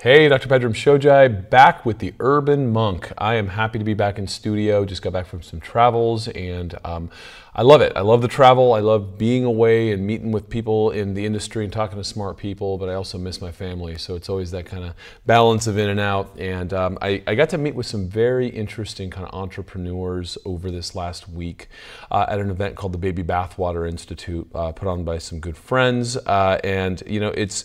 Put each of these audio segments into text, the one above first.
Hey, Dr. Pedram Shojai, back with the Urban Monk. I am happy to be back in studio. Just got back from some travels, and um, I love it. I love the travel. I love being away and meeting with people in the industry and talking to smart people. But I also miss my family, so it's always that kind of balance of in and out. And um, I, I, got to meet with some very interesting kind of entrepreneurs over this last week uh, at an event called the Baby Bathwater Institute, uh, put on by some good friends. Uh, and you know, it's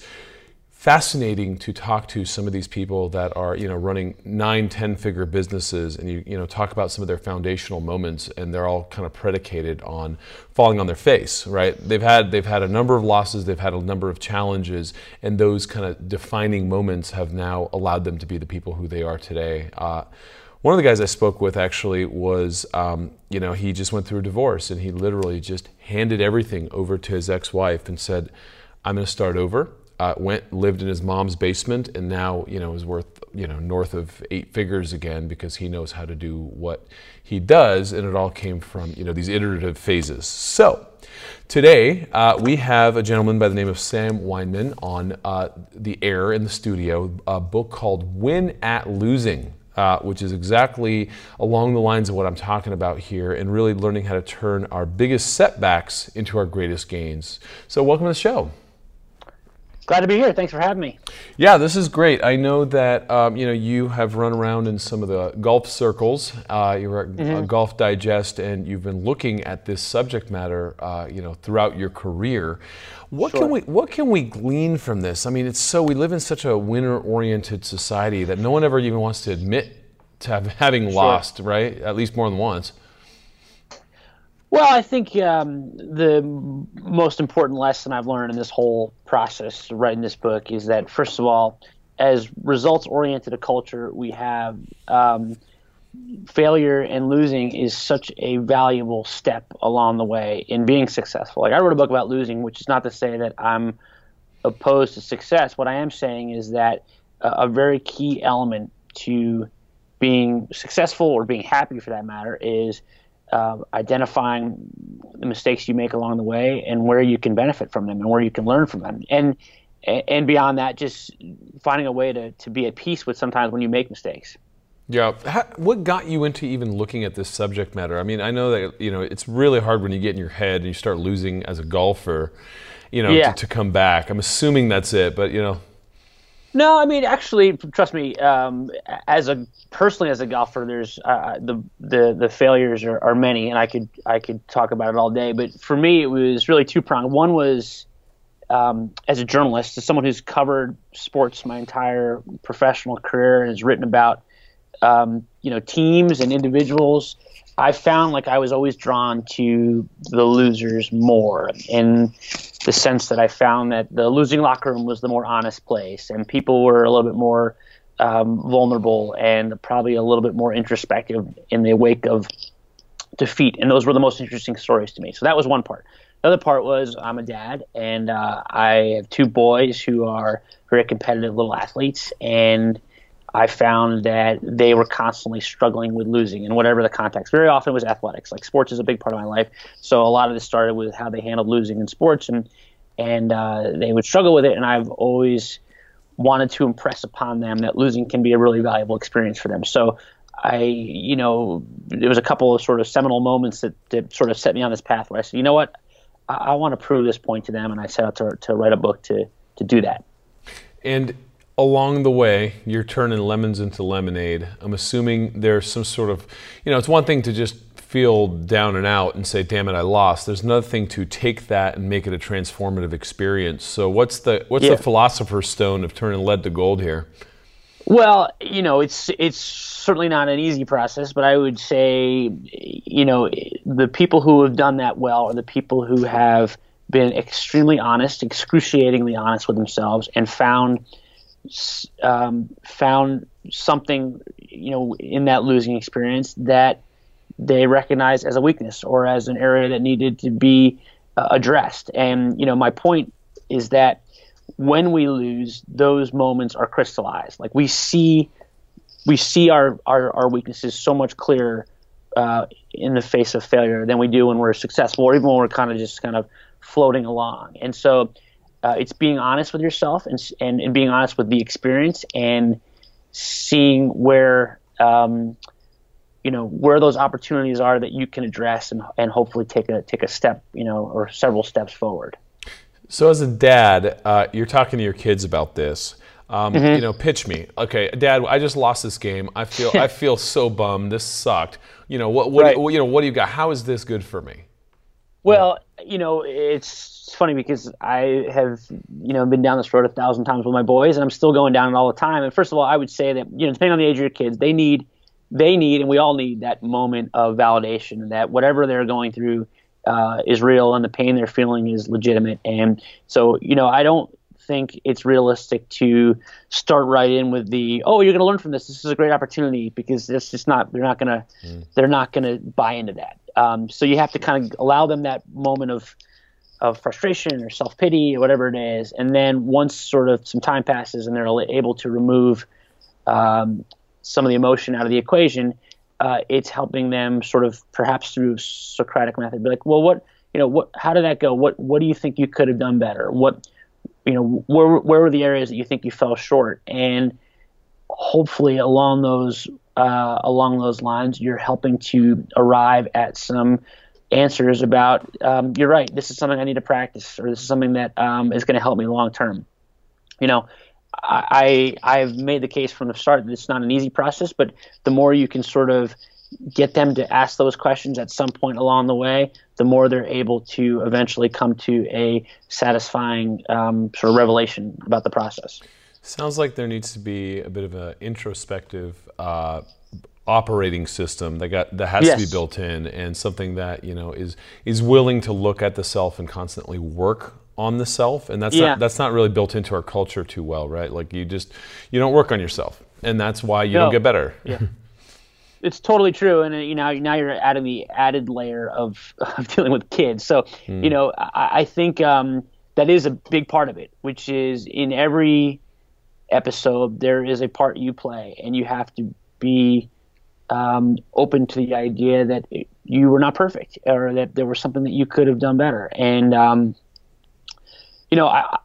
fascinating to talk to some of these people that are you know running nine ten figure businesses and you you know talk about some of their foundational moments and they're all kind of predicated on falling on their face right? They've had they've had a number of losses they've had a number of challenges and those kind of defining moments have now allowed them to be the people who they are today. Uh, one of the guys I spoke with actually was, um, you know, he just went through a divorce and he literally just handed everything over to his ex wife and said, I'm going to start over uh, went lived in his mom's basement and now you know is worth you know north of eight figures again because he knows how to do what he does and it all came from you know these iterative phases so today uh, we have a gentleman by the name of sam weinman on uh, the air in the studio a book called win at losing uh, which is exactly along the lines of what I'm talking about here, and really learning how to turn our biggest setbacks into our greatest gains. So, welcome to the show. Glad to be here. Thanks for having me. Yeah, this is great. I know that um, you know you have run around in some of the golf circles. Uh, you're at mm-hmm. Golf Digest, and you've been looking at this subject matter, uh, you know, throughout your career. What sure. can we What can we glean from this? I mean, it's so we live in such a winner-oriented society that no one ever even wants to admit to have, having sure. lost, right? At least more than once. Well, I think um, the most important lesson I've learned in this whole process writing this book is that, first of all, as results oriented a culture we have, um, failure and losing is such a valuable step along the way in being successful. Like I wrote a book about losing, which is not to say that I'm opposed to success. What I am saying is that a very key element to being successful or being happy for that matter is uh, identifying the mistakes you make along the way and where you can benefit from them and where you can learn from them. And and beyond that, just finding a way to, to be at peace with sometimes when you make mistakes. Yeah. How, what got you into even looking at this subject matter? I mean, I know that, you know, it's really hard when you get in your head and you start losing as a golfer, you know, yeah. to, to come back. I'm assuming that's it, but, you know. No, I mean, actually, trust me. Um, as a personally, as a golfer, there's uh, the the the failures are, are many, and I could I could talk about it all day. But for me, it was really two pronged. One was um, as a journalist, as someone who's covered sports my entire professional career and has written about um, you know teams and individuals. I found like I was always drawn to the losers more, in the sense that I found that the losing locker room was the more honest place, and people were a little bit more um, vulnerable and probably a little bit more introspective in the wake of defeat. And those were the most interesting stories to me. So that was one part. The other part was I'm a dad, and uh, I have two boys who are very competitive little athletes, and I found that they were constantly struggling with losing in whatever the context. Very often it was athletics. Like sports is a big part of my life, so a lot of this started with how they handled losing in sports, and and uh, they would struggle with it. And I've always wanted to impress upon them that losing can be a really valuable experience for them. So I, you know, there was a couple of sort of seminal moments that, that sort of set me on this path where I said, you know what, I, I want to prove this point to them, and I set out to to write a book to to do that. And along the way, you're turning lemons into lemonade. I'm assuming there's some sort of, you know, it's one thing to just feel down and out and say, "Damn it, I lost." There's another thing to take that and make it a transformative experience. So, what's the what's yeah. the philosopher's stone of turning lead to gold here? Well, you know, it's it's certainly not an easy process, but I would say, you know, the people who have done that well are the people who have been extremely honest, excruciatingly honest with themselves, and found um, found something, you know, in that losing experience that they recognize as a weakness or as an area that needed to be uh, addressed. And you know, my point is that when we lose, those moments are crystallized. Like we see, we see our our, our weaknesses so much clearer uh, in the face of failure than we do when we're successful, or even when we're kind of just kind of floating along. And so, uh, it's being honest with yourself and, and and being honest with the experience and seeing where um, you know where those opportunities are that you can address and and hopefully take a take a step you know or several steps forward. So as a dad, uh, you're talking to your kids about this. Um, mm-hmm. You know, pitch me. Okay, Dad, I just lost this game. I feel I feel so bummed. This sucked. You know what? What, right. you, you know? What do you got? How is this good for me? Well, you know, it's funny because I have, you know, been down this road a thousand times with my boys, and I'm still going down it all the time. And first of all, I would say that, you know, depending on the age of your kids, they need, they need, and we all need that moment of validation that whatever they're going through uh, is real and the pain they're feeling is legitimate. And so, you know, I don't think it's realistic to start right in with the oh you're going to learn from this this is a great opportunity because it's just not they're not going to mm. they're not going to buy into that um, so you have to kind of allow them that moment of of frustration or self pity or whatever it is, and then once sort of some time passes and they're able to remove um, some of the emotion out of the equation, uh, it's helping them sort of perhaps through Socratic method be like, well, what you know, what how did that go? What what do you think you could have done better? What you know, where where were the areas that you think you fell short? And hopefully along those uh, along those lines, you're helping to arrive at some answers about um, you're right. This is something I need to practice, or this is something that um, is going to help me long term. You know, I I've made the case from the start that it's not an easy process, but the more you can sort of get them to ask those questions at some point along the way, the more they're able to eventually come to a satisfying um, sort of revelation about the process. Sounds like there needs to be a bit of an introspective uh, operating system that got that has yes. to be built in, and something that you know is is willing to look at the self and constantly work on the self, and that's yeah. not that's not really built into our culture too well, right? Like you just you don't work on yourself, and that's why you no. don't get better. Yeah. it's totally true, and uh, you know now you're adding the added layer of, of dealing with kids. So mm. you know I, I think um, that is a big part of it, which is in every episode, there is a part you play, and you have to be um, open to the idea that you were not perfect, or that there was something that you could have done better. And um, you know, I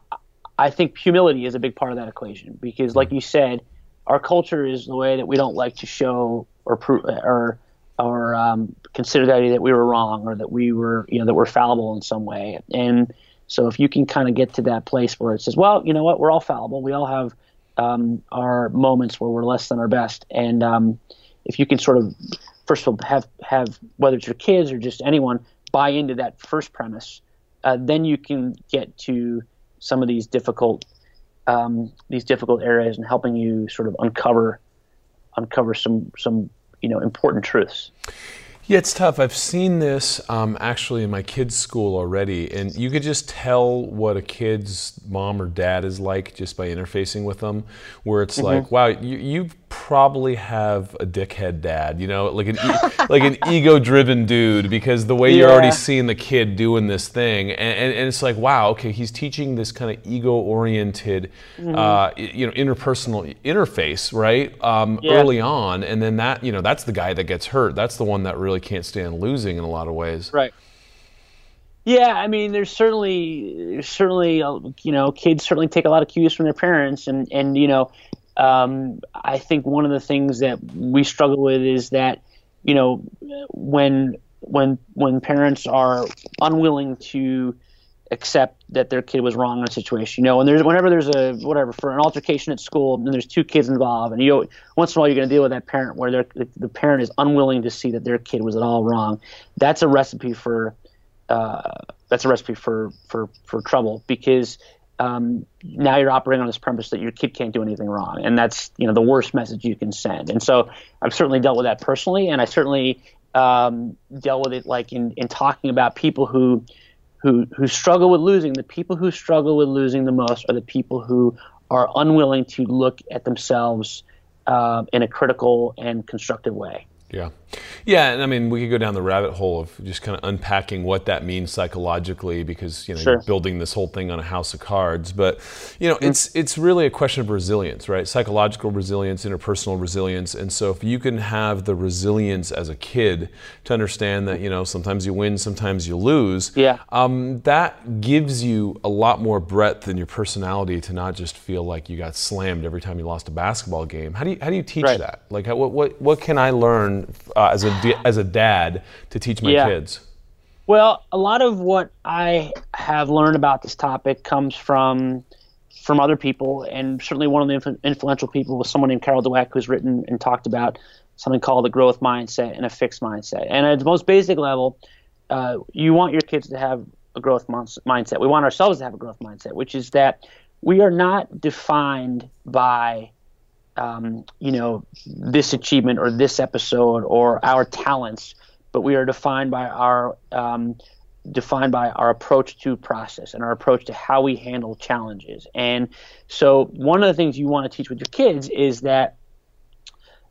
I think humility is a big part of that equation because, like you said, our culture is the way that we don't like to show or prove or or um, consider the idea that we were wrong or that we were you know that we're fallible in some way. And so, if you can kind of get to that place where it says, well, you know what, we're all fallible, we all have um, are moments where we're less than our best. And um, if you can sort of, first of all, have have whether it's your kids or just anyone buy into that first premise, uh, then you can get to some of these difficult um, these difficult areas and helping you sort of uncover uncover some some you know important truths. Yeah, it's tough. I've seen this um, actually in my kids' school already, and you could just tell what a kid's mom or dad is like just by interfacing with them. Where it's mm-hmm. like, wow, you, you probably have a dickhead dad, you know, like an like an ego-driven dude, because the way you're already seeing the kid doing this thing, and, and, and, it's like, wow, okay, he's teaching this kind of ego-oriented, mm-hmm. uh, you know, interpersonal interface, right, um, yeah. early on, and then that, you know, that's the guy that gets hurt. That's the one that really can't stand losing in a lot of ways. Right. Yeah, I mean, there's certainly, certainly, uh, you know, kids certainly take a lot of cues from their parents, and and you know, um, I think one of the things that we struggle with is that you know when when when parents are unwilling to accept that their kid was wrong in a situation. You know, and there's whenever there's a whatever for an altercation at school, and there's two kids involved, and you know, once in a while you're going to deal with that parent where the, the parent is unwilling to see that their kid was at all wrong. That's a recipe for uh, that's a recipe for for for trouble because um, now you're operating on this premise that your kid can't do anything wrong, and that's you know the worst message you can send. And so I've certainly dealt with that personally, and I certainly um, dealt with it like in, in talking about people who who who struggle with losing. The people who struggle with losing the most are the people who are unwilling to look at themselves uh, in a critical and constructive way. Yeah. Yeah, and I mean, we could go down the rabbit hole of just kind of unpacking what that means psychologically, because you know sure. you're building this whole thing on a house of cards. But you know, mm-hmm. it's it's really a question of resilience, right? Psychological resilience, interpersonal resilience, and so if you can have the resilience as a kid to understand that you know sometimes you win, sometimes you lose, yeah, um, that gives you a lot more breadth in your personality to not just feel like you got slammed every time you lost a basketball game. How do you how do you teach right. that? Like, what what what can I learn uh, as a as a dad to teach my yeah. kids? Well, a lot of what I have learned about this topic comes from from other people, and certainly one of the influential people was someone named Carol Dweck, who's written and talked about something called the growth mindset and a fixed mindset. And at the most basic level, uh, you want your kids to have a growth mindset. We want ourselves to have a growth mindset, which is that we are not defined by um, you know, this achievement or this episode or our talents, but we are defined by our um, defined by our approach to process and our approach to how we handle challenges. And so, one of the things you want to teach with your kids is that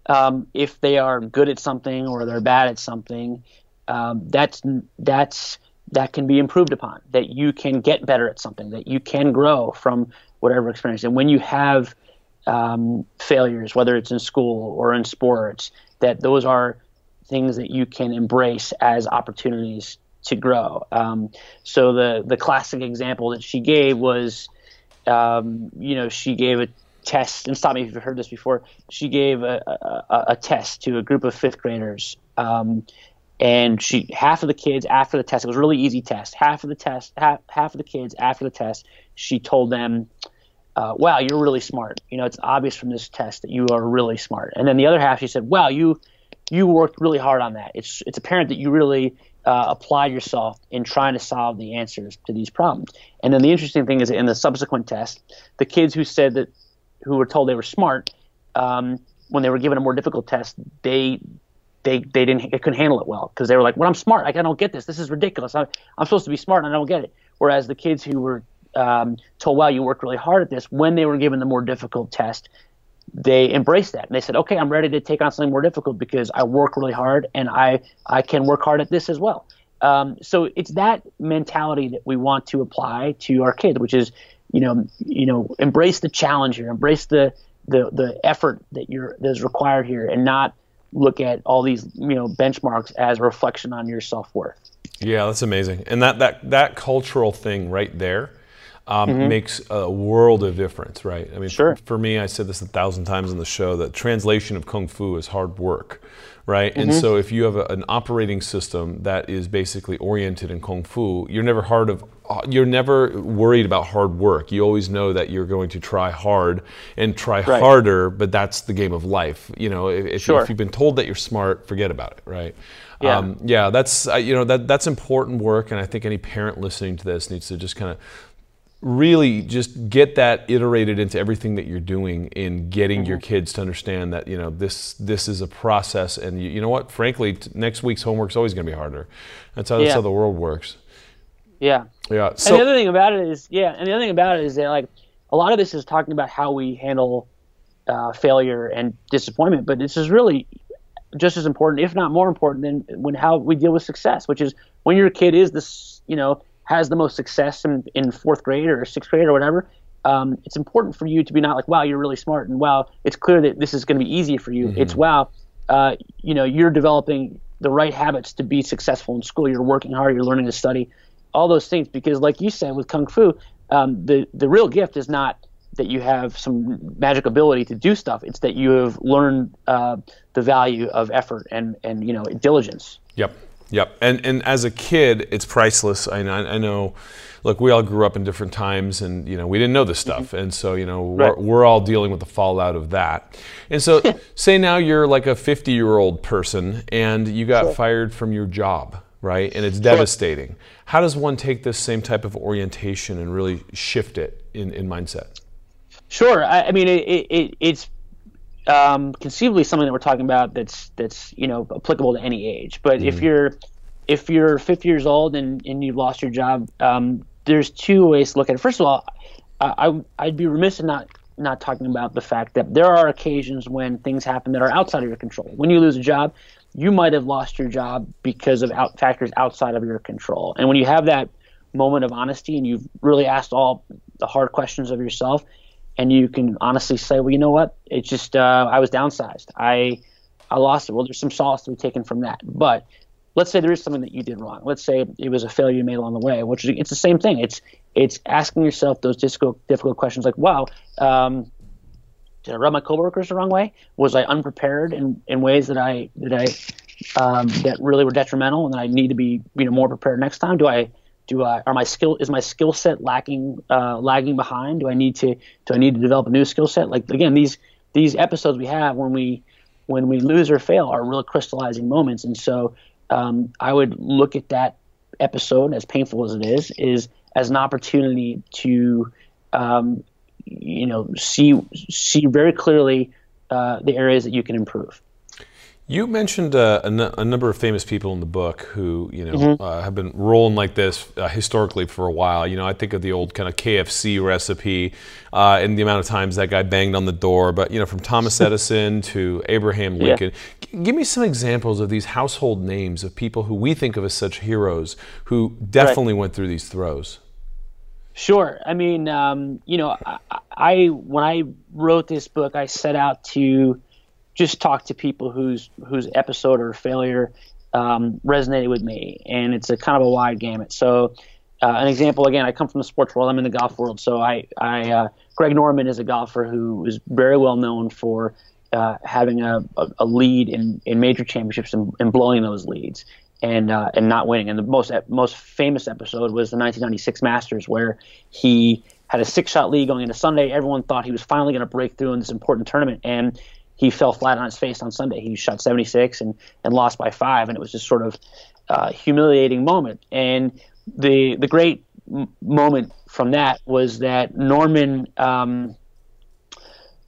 um, if they are good at something or they're bad at something, um, that's that's that can be improved upon. That you can get better at something. That you can grow from whatever experience. And when you have um, failures, whether it's in school or in sports, that those are things that you can embrace as opportunities to grow. Um, so the the classic example that she gave was, um, you know, she gave a test, and stop me if you've heard this before. She gave a, a, a test to a group of fifth graders, um, and she half of the kids after the test. It was a really easy test. Half of the test, half half of the kids after the test, she told them uh, wow, you're really smart. You know, it's obvious from this test that you are really smart. And then the other half, she said, wow, you you worked really hard on that. It's it's apparent that you really uh, applied yourself in trying to solve the answers to these problems. And then the interesting thing is, in the subsequent test, the kids who said that who were told they were smart, um, when they were given a more difficult test, they they they didn't they couldn't handle it well because they were like, "Well, I'm smart. I don't get this. This is ridiculous. I'm, I'm supposed to be smart and I don't get it." Whereas the kids who were um, told, "Wow, you worked really hard at this." When they were given the more difficult test, they embraced that and they said, "Okay, I'm ready to take on something more difficult because I work really hard and I I can work hard at this as well." Um, so it's that mentality that we want to apply to our kids, which is, you know, you know, embrace the challenge here, embrace the the the effort that you're that's required here, and not look at all these you know benchmarks as reflection on your self worth. Yeah, that's amazing, and that that that cultural thing right there um, mm-hmm. makes a world of difference, right? I mean, sure. for, for, me, I said this a thousand times in the show that translation of kung fu is hard work, right? Mm-hmm. And so if you have a, an operating system that is basically oriented in kung fu, you're never hard of you're never worried about hard work. You always know that you're going to try hard and try right. harder, but that's the game of life. You know, if, if, sure. you, have been told that you're smart, forget about it, right? Yeah, um, yeah, that's you know that that's important work, and I think any parent listening to this needs to just kind of really just get that iterated into everything that you're doing in getting mm-hmm. your kids to understand that you know this this is a process. And you, you know what? Frankly t- next week's homework's always going to be harder. That's how, yeah. that's how the world works. Yeah. Yeah so, and the other thing about it is yeah and the other thing about it is that like a lot of this is talking about how we handle uh, failure and disappointment but this is really just as important if not more important than when how we deal with success which is when your kid is this you know has the most success in, in fourth grade or sixth grade or whatever, um, it's important for you to be not like, wow, you're really smart, and wow, it's clear that this is going to be easy for you. Mm-hmm. It's wow, uh, you know, you're developing the right habits to be successful in school. You're working hard. You're learning to study, all those things. Because, like you said with kung fu, um, the the real gift is not that you have some magic ability to do stuff. It's that you have learned uh, the value of effort and and you know diligence. Yep. Yep, and and as a kid, it's priceless. I, I know, look, we all grew up in different times, and you know we didn't know this stuff, mm-hmm. and so you know we're, right. we're all dealing with the fallout of that. And so, say now you're like a 50 year old person, and you got sure. fired from your job, right? And it's sure. devastating. How does one take this same type of orientation and really shift it in, in mindset? Sure. I, I mean, it, it, it's um, conceivably something that we're talking about that's that's you know applicable to any age. But mm-hmm. if you're if you're 50 years old and, and you've lost your job, um, there's two ways to look at it. First of all, I, I'd be remiss in not not talking about the fact that there are occasions when things happen that are outside of your control. When you lose a job, you might have lost your job because of out factors outside of your control. And when you have that moment of honesty and you've really asked all the hard questions of yourself, and you can honestly say, well, you know what? It's just uh, I was downsized. I I lost it. Well, there's some solace to be taken from that. But let's say there is something that you did wrong. Let's say it was a failure you made along the way, which is, it's the same thing. It's it's asking yourself those difficult difficult questions like, wow, um, did I rub my coworkers the wrong way? Was I unprepared in, in ways that I that I um, that really were detrimental, and that I need to be you know more prepared next time? Do I do I are my skill is my skill set lacking uh, lagging behind? Do I need to do I need to develop a new skill set? Like again, these these episodes we have when we when we lose or fail are real crystallizing moments, and so um, I would look at that episode, as painful as it is, is as an opportunity to um, you know see see very clearly uh, the areas that you can improve. You mentioned uh, a, n- a number of famous people in the book who, you know, mm-hmm. uh, have been rolling like this uh, historically for a while. You know, I think of the old kind of KFC recipe uh, and the amount of times that guy banged on the door. But you know, from Thomas Edison to Abraham Lincoln, yeah. G- give me some examples of these household names of people who we think of as such heroes who definitely right. went through these throes. Sure. I mean, um, you know, I, I when I wrote this book, I set out to just talk to people whose whose episode or failure um, resonated with me, and it's a kind of a wide gamut. So, uh, an example again, I come from the sports world. I'm in the golf world, so I, I uh, Greg Norman is a golfer who is very well known for uh, having a, a, lead in, in major championships and, and blowing those leads and uh, and not winning. And the most most famous episode was the 1996 Masters, where he had a six shot lead going into Sunday. Everyone thought he was finally going to break through in this important tournament, and he fell flat on his face on Sunday. He shot 76 and, and lost by five, and it was just sort of uh, humiliating moment. And the the great m- moment from that was that Norman, um,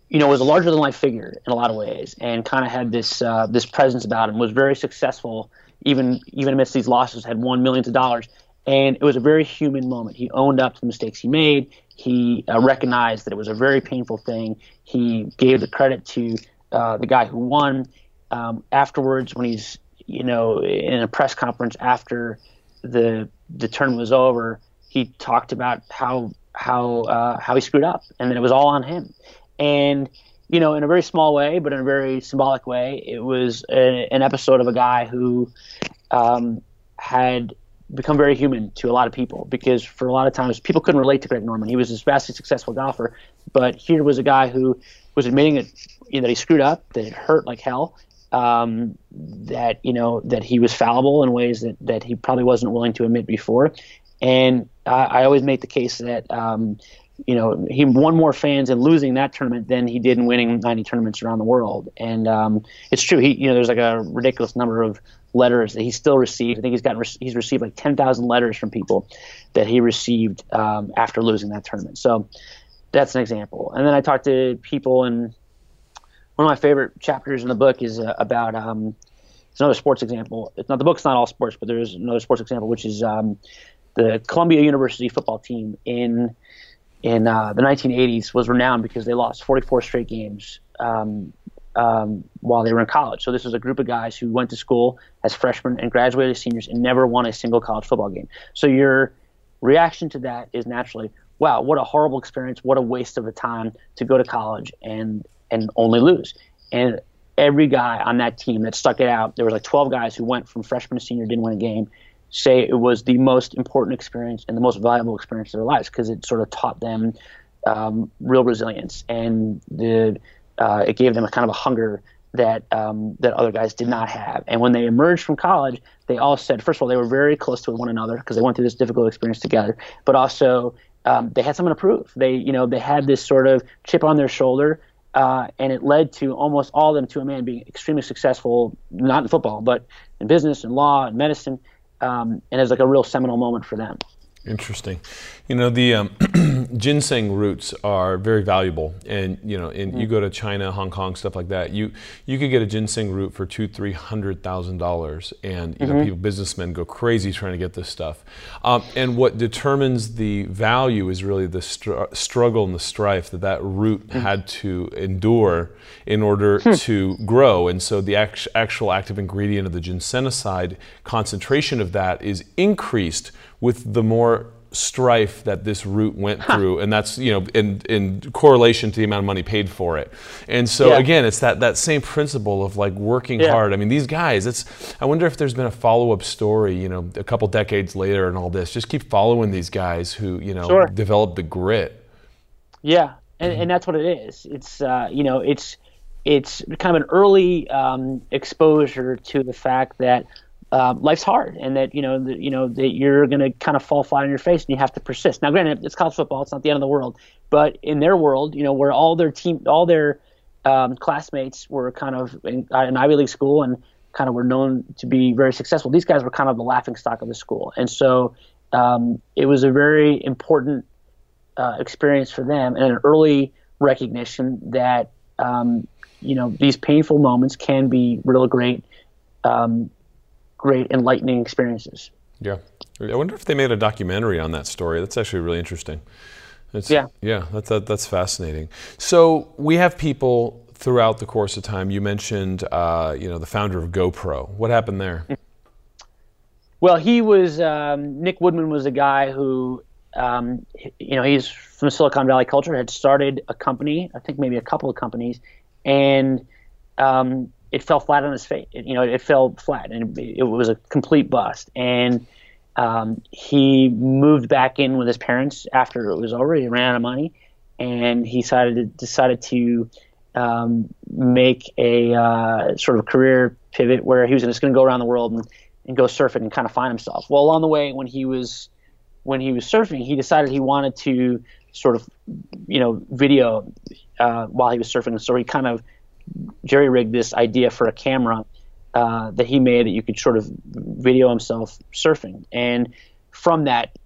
you know, was a larger than life figure in a lot of ways, and kind of had this uh, this presence about him. Was very successful, even even amidst these losses, had won millions of dollars. And it was a very human moment. He owned up to the mistakes he made. He uh, recognized that it was a very painful thing. He gave the credit to uh, the guy who won, um, afterwards when he's you know in a press conference after the the tournament was over, he talked about how how uh, how he screwed up and that it was all on him. And you know, in a very small way, but in a very symbolic way, it was a, an episode of a guy who um, had become very human to a lot of people because for a lot of times people couldn't relate to Greg Norman. He was this vastly successful golfer, but here was a guy who was admitting that you know, that he screwed up, that it hurt like hell, um, that you know that he was fallible in ways that, that he probably wasn't willing to admit before. And I, I always make the case that um, you know he won more fans in losing that tournament than he did in winning 90 tournaments around the world. And um, it's true. He you know there's like a ridiculous number of letters that he still received. I think he's gotten he's received like 10,000 letters from people that he received um, after losing that tournament. So that's an example. And then I talked to people and one of my favorite chapters in the book is uh, about um, it's another sports example. It's not the book's not all sports, but there's another sports example, which is um, the Columbia University football team in in uh, the 1980s was renowned because they lost 44 straight games um, um, while they were in college. So this was a group of guys who went to school as freshmen and graduated as seniors and never won a single college football game. So your reaction to that is naturally, wow, what a horrible experience! What a waste of a time to go to college and and only lose. And every guy on that team that stuck it out, there was like 12 guys who went from freshman to senior, didn't win a game, say it was the most important experience and the most valuable experience of their lives because it sort of taught them um, real resilience and the uh, it gave them a kind of a hunger that um, that other guys did not have. And when they emerged from college, they all said, first of all, they were very close to one another because they went through this difficult experience together, but also um, they had something to prove. They, you know, they had this sort of chip on their shoulder uh, and it led to almost all of them to a man being extremely successful, not in football, but in business and law and medicine. Um, and it's like a real seminal moment for them. Interesting. You know, the um, ginseng roots are very valuable, and you know, and you go to China, Hong Kong, stuff like that. You you could get a ginseng root for two, three hundred thousand dollars, and you know, people, businessmen go crazy trying to get this stuff. Um, and what determines the value is really the str- struggle and the strife that that root had to endure in order to grow. And so, the act- actual active ingredient of the ginsenoside concentration of that is increased with the more strife that this root went through and that's you know in, in correlation to the amount of money paid for it and so Yeah. again it's that that same principle of like working Yeah. hard i mean these guys it's i wonder if there's been a follow-up story you know a couple decades later and all this just keep following these guys who you know Sure. develop the grit Yeah, and, and that's what it is. It's uh, you know it's it's kind of an early um, exposure to the fact that uh, life's hard and that you know that, you know that you're going to kind of fall flat on your face and you have to persist. Now, granted, it's college football; it's not the end of the world. But in their world, you know, where all their team, all their um, classmates were kind of in an Ivy League school and kind of were known to be very successful. These guys were kind of the laughing stock of the school, and so um, it was a very important uh, experience for them and an early recognition that um, you know these painful moments can be real great um, great enlightening experiences. Yeah. I wonder if they made a documentary on that story. That's actually really interesting. It's, Yeah. yeah that's that, that's fascinating. So we have people throughout the course of time. You mentioned uh, you know the founder of gopro. What happened there? Well he was um, nick woodman was a guy who um, you know he's from silicon valley culture had started a company i think maybe a couple of companies and um, it fell flat on his face It- you know it fell flat and it, it was a complete bust and um, he moved back in with his parents after it was. He ran out of money, and he decided to, decided to um, make a uh, sort of career pivot where he was just going to go around the world and, and go surfing and kind of find himself. Well, along the way, when he was when he was surfing, he decided he wanted to sort of you know video uh, while he was surfing. So he kind of jerry rigged this idea for a camera uh, that he made that you could sort of video himself surfing. And from that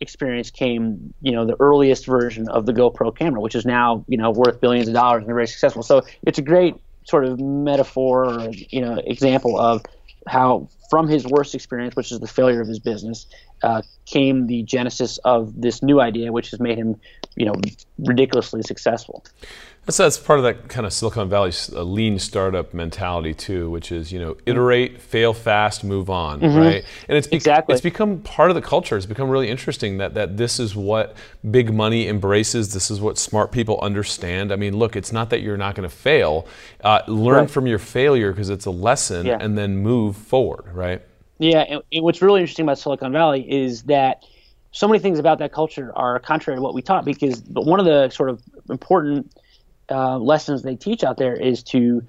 experience came, you know, the earliest version of the GoPro camera, which is now, you know, worth billions of dollars and very successful. So it's a great sort of metaphor or, you know, example of how from his worst experience, which is the failure of his business, uh, came the genesis of this new idea, which has made him, you know, ridiculously successful. That's, that's part of that kind of Silicon Valley uh, lean startup mentality too, which is you know iterate, fail fast, move on, right? And it's Exactly. it's become part of the culture. It's become really interesting that that this is what big money embraces. This is what smart people understand. I mean, look, it's not that you're not going to fail. Uh, learn Right. from your failure because it's a lesson, Yeah. and then move forward, right? Yeah, and, and what's really interesting about Silicon Valley is that so many things about that culture are contrary to what we taught. Because but one of the sort of important uh, lessons they teach out there is to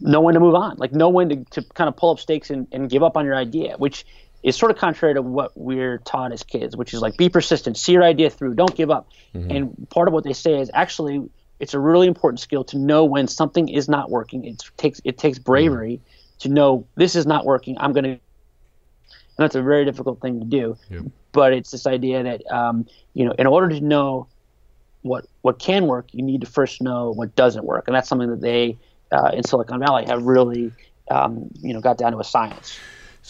know when to move on, like know when to, to kind of pull up stakes and, and give up on your idea, which is sort of contrary to what we're taught as kids, which is like be persistent, see your idea through, don't give up. And part of what they say is actually it's a really important skill to know when something is not working. It takes it takes bravery to know this is not working. I'm going to and that's a very difficult thing to do. Yep. But it's this idea that um, you know, in order to know what what can work, you need to first know what doesn't work, and that's something that they uh, in Silicon Valley have really um, you know got down to a science.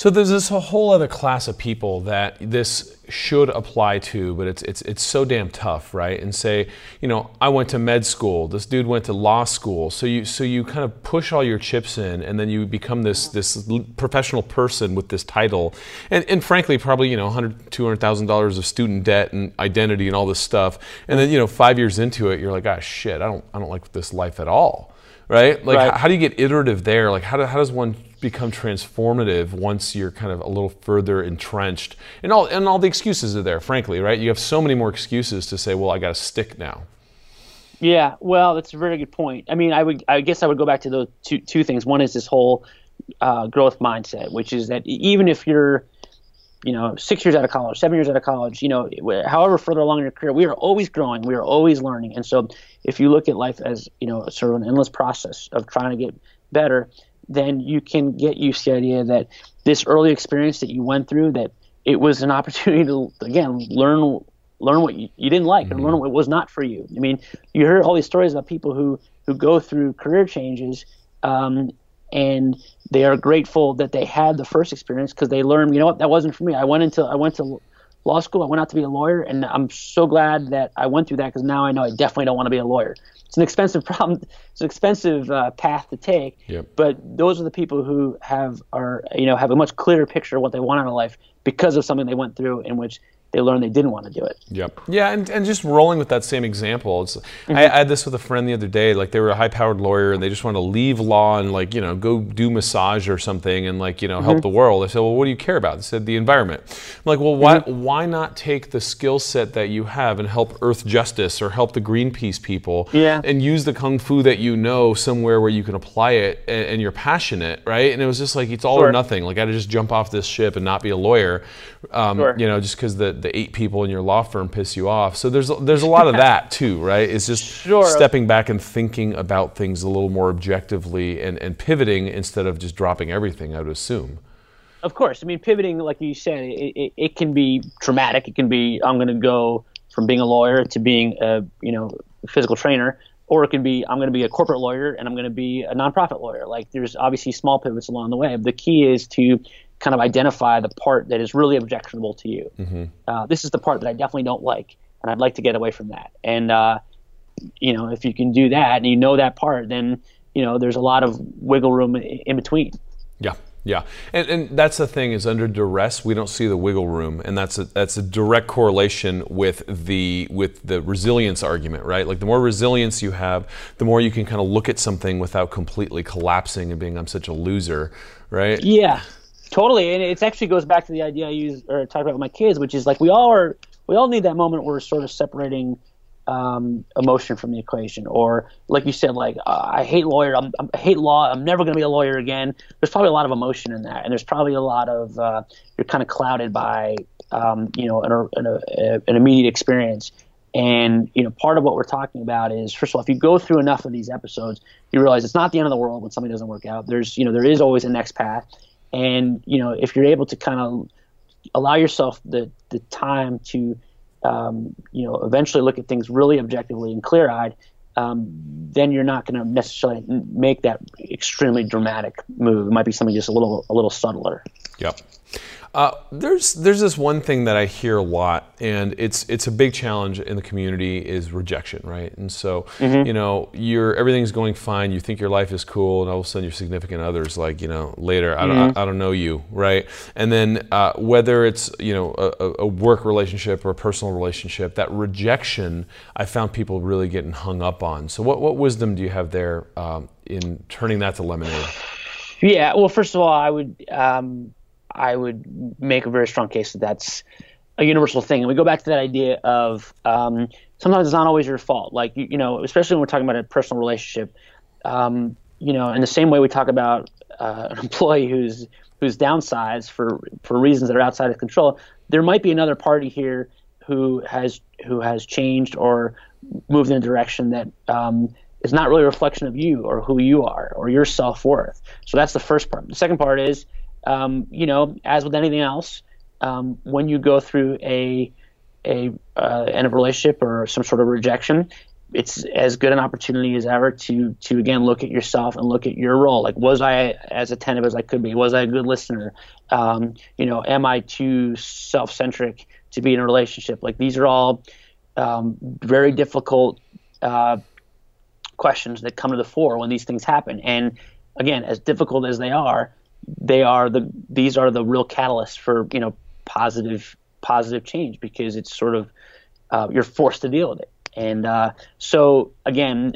So there's this whole other class of people that this should apply to, but it's it's it's so damn tough, right? And say, you know, I went to med school. This dude went to law school. So you so you kind of push all your chips in, and then you become this this professional person with this title, and and frankly, probably you know, hundred two hundred thousand dollars of student debt and identity and all this stuff, and then you know, five years into it, you're like, ah, shit, I don't I don't like this life at all right? Like, Right. How, how do you get iterative there? Like, how, do, how does one become transformative once you're kind of a little further entrenched? And all and all the excuses are there, frankly, right? You have so many more excuses to say, well, I got to stick now. Yeah, well, that's a very good point. I mean, I would, I guess, I would go back to those two two things. One is this whole uh, growth mindset, which is that even if you're, you know, six years out of college, seven years out of college, you know, however further along in your career, we are always growing, we are always learning, and so if you look at life as you know, sort of an endless process of trying to get better, then you can get used to the idea that this early experience that you went through, that it was an opportunity to again learn learn what you, you didn't like, mm-hmm. and learn what was not for you. I mean, you hear all these stories about people who who go through career changes, um, and they are grateful that they had the first experience because they learned, you know what, that wasn't for me. I went into I went to law school. I went out to be a lawyer, and I'm so glad that I went through that because now I know I definitely don't want to be a lawyer. It's an expensive problem. It's an expensive uh, path to take. Yep. But those are the people who have are you know have a much clearer picture of what they want out of life because of something they went through in which they learned they didn't want to do it. Yep. Yeah, and, and just rolling with that same example. It's, mm-hmm. I, I, had this with a friend the other day. Like they were a high-powered lawyer and they just wanted to leave law and like you know go do massage or something and like you know mm-hmm. help the world. I said, well, what do you care about? They said the environment. I'm like, well, why mm-hmm. why not take the skill set that you have and help Earth Justice or help the Greenpeace people? Yeah. And use the kung fu that you know somewhere where you can apply it and, and you're passionate, right? And it was just like it's all sure. or nothing. Like I had to just jump off this ship and not be a lawyer, um, sure. you know, just because the the eight people in your law firm piss you off. So there's there's a lot of that too, right? It's just sure. stepping back and thinking about things a little more objectively and, and pivoting instead of just dropping everything. I would assume. Of course, I mean pivoting, like you said, it, it, it can be traumatic. It can be I'm going to go from being a lawyer to being a you know physical trainer, or it can be I'm going to be a corporate lawyer and I'm going to be a nonprofit lawyer. Like there's obviously small pivots along the way. The key is to kind of identify the part that is really objectionable to you. Mm-hmm. Uh, this is the part that I definitely don't like, and I'd like to get away from that. And uh, you know, if you can do that and you know that part, then you know there's a lot of wiggle room in between. Yeah. Yeah, and, and that's the thing is under duress we don't see the wiggle room, and that's a, that's a direct correlation with the with the resilience argument, right? Like the more resilience you have, the more you can kind of look at something without completely collapsing and being I'm such a loser, right? Yeah, Totally, and it actually goes back to the idea I use or talk about with my kids, which is like we all are, we all need that moment where we're sort of separating um, emotion from the equation, or like you said, like uh, I hate lawyer, I'm, i hate law, I'm never going to be a lawyer again. There's probably a lot of emotion in that, and there's probably a lot of uh, you're kind of clouded by um, you know an, an, an immediate experience. And you know, part of what we're talking about is, first of all, if you go through enough of these episodes, you realize it's not the end of the world when something doesn't work out. There's, you know, there is always a next path, and you know if you're able to kind of allow yourself the the time to um, you know eventually look at things really objectively and clear eyed, um, then you're not going to necessarily make that extremely dramatic move. It might be something just a little a little subtler. Yep. Uh, there's there's this one thing that I hear a lot, and it's it's a big challenge in the community is rejection, right? And so mm-hmm. you know you're everything's going fine, you think your life is cool, and all of a sudden your significant others like you know later I don't mm-hmm. I, I, don't know you, right? And then uh, whether it's you know a, a, work relationship or a personal relationship, that rejection I found people really getting hung up on. So what what wisdom do you have there um, in turning that to lemonade? Yeah, well, first of all, I would. Um, I would make a very strong case that that's a universal thing. And we go back to that idea of um, sometimes it's not always your fault. Like you, you, know, especially when we're talking about a personal relationship. Um, you know, in the same way we talk about uh, an employee who's who's downsized for for reasons that are outside of control, there might be another party here who has who has changed or moved in a direction that um, is not really a reflection of you or who you are or your self worth. So that's the first part. The second part is um, you know, as with anything else, um, when you go through a a uh, end of relationship or some sort of rejection, it's as good an opportunity as ever to to again look at yourself and look at your role. Like, was I as attentive as I could be? Was I a good listener? Um, you know, am I too self centric to be in a relationship? Like, these are all um, very difficult uh, questions that come to the fore when these things happen. And again, as difficult as they are, they are the these are the real catalysts for you know positive positive change because it's sort of uh, you're forced to deal with it. And uh, so again,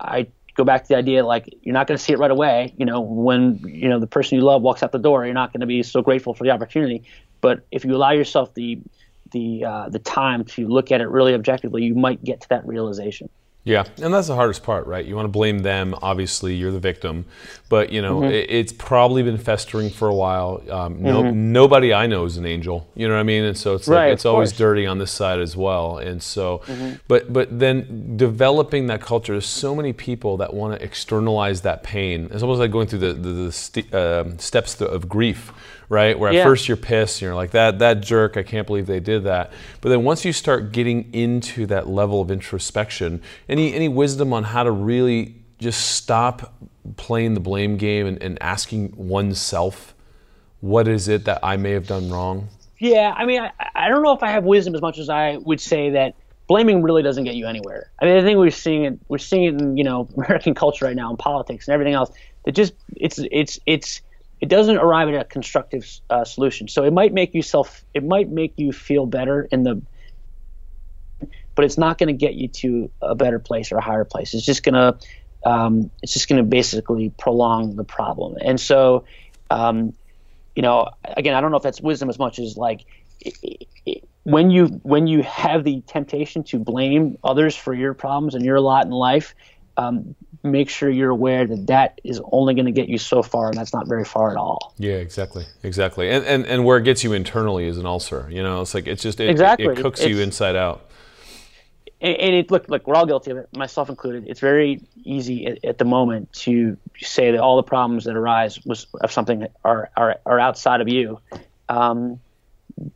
I go back to the idea like you're not going to see it right away. You know, when you know the person you love walks out the door, you're not going to be so grateful for the opportunity. But if you allow yourself the the uh, the time to look at it really objectively, you might get to that realization. Yeah, and that's the hardest part, right? You want to blame them. Obviously, you're the victim, but you know mm-hmm. it, it's probably been festering for a while. Um, no, mm-hmm. nobody I know is an angel. You know what I mean? And so it's right, like it's always dirty on this side as well. And so, mm-hmm. but but then developing that culture. There's so many people that want to externalize that pain. It's almost like going through the the, the st- uh, steps of grief right? Where at Yeah. first you're pissed, you're like that that jerk, I can't believe they did that. But then once you start getting into that level of introspection, any any wisdom on how to really just stop playing the blame game and, and asking oneself, what is it that I may have done wrong? Yeah, I mean, I, I don't know if I have wisdom as much as I would say that blaming really doesn't get you anywhere. I mean, I think we're seeing it. We're seeing it in you know American culture right now, in politics and everything else. That just it's it's it's it doesn't arrive at a constructive uh, solution. So it might make you self. It might make you feel better in the. But it's not going to get you to a better place or a higher place. It's just going to, um, it's just going to basically prolong the problem. And so, um, you know, again, I don't know if that's wisdom as much as like it, it, when you when you have the temptation to blame others for your problems and your lot in life, um, make sure you're aware that that is only going to get you so far, and that's not very far at all. Yeah, exactly, exactly. And and, and where it gets you internally is an ulcer. You know, it's like it's just it, Exactly. it, cooks you inside out. and, and it look look we're all guilty of it myself included it's very easy at, at the moment to say that all the problems that arise was of something that are are, are outside of you um,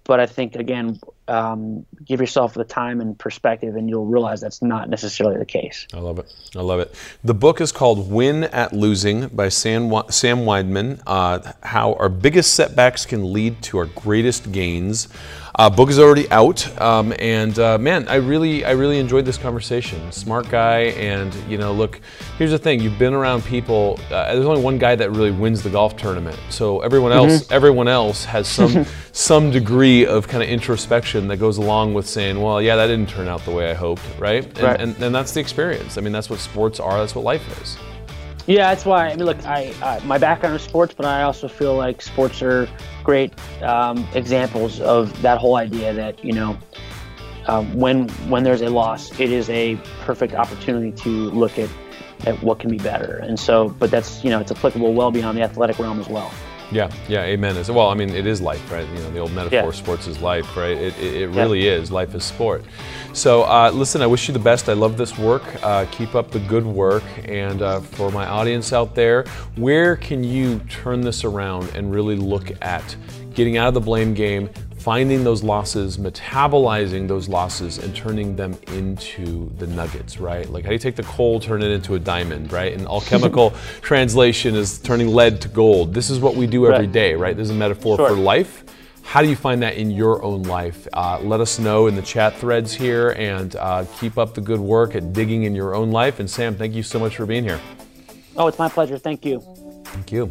but I think again um, give yourself the time and perspective and you'll realize that's not necessarily the case I love it. I love it. The book is called Win at Losing by Sam, Sam Weinman. Uh, how our biggest setbacks can lead to our greatest gains. Uh, book is already out, um, and uh, man, I really, I really enjoyed this conversation. Smart guy, and you know, look, here's the thing: you've been around people. Uh, there's only one guy that really wins the golf tournament, so everyone else, everyone else has some some degree of kind of introspection that goes along with saying, well, yeah, that didn't turn out the way I hoped, right? And, Right. and and that's the experience. I mean, that's what sports are. That's what life is. Yeah, that's why. I mean, look, I uh, my background is sports, but I also feel like sports are great um, examples of that whole idea that you know, um, when when there's a loss, it is a perfect opportunity to look at at what can be better. And so, but that's you know, it's applicable well beyond the athletic realm as well. Yeah, yeah, amen. As well, I mean, it is life, right? You know, the old metaphor, Yeah. sports is life, right? It, it, it really is. Life is sport. So, uh, listen, I wish you the best. I love this work. Uh, keep up the good work. And uh, for my audience out there, where can you turn this around and really look at getting out of the blame game, finding those losses, metabolizing those losses, and turning them into the nuggets, right? Like, how do you take the coal, turn it into a diamond, right? And alchemical translation is turning lead to gold. This is what we do every day, right? This is a metaphor Sure. for life. How do you find that in your own life? Uh, let us know in the chat threads here and uh, keep up the good work at digging in your own life. And Sam, thank you so much for being here. Oh, it's my pleasure. Thank you. Thank you.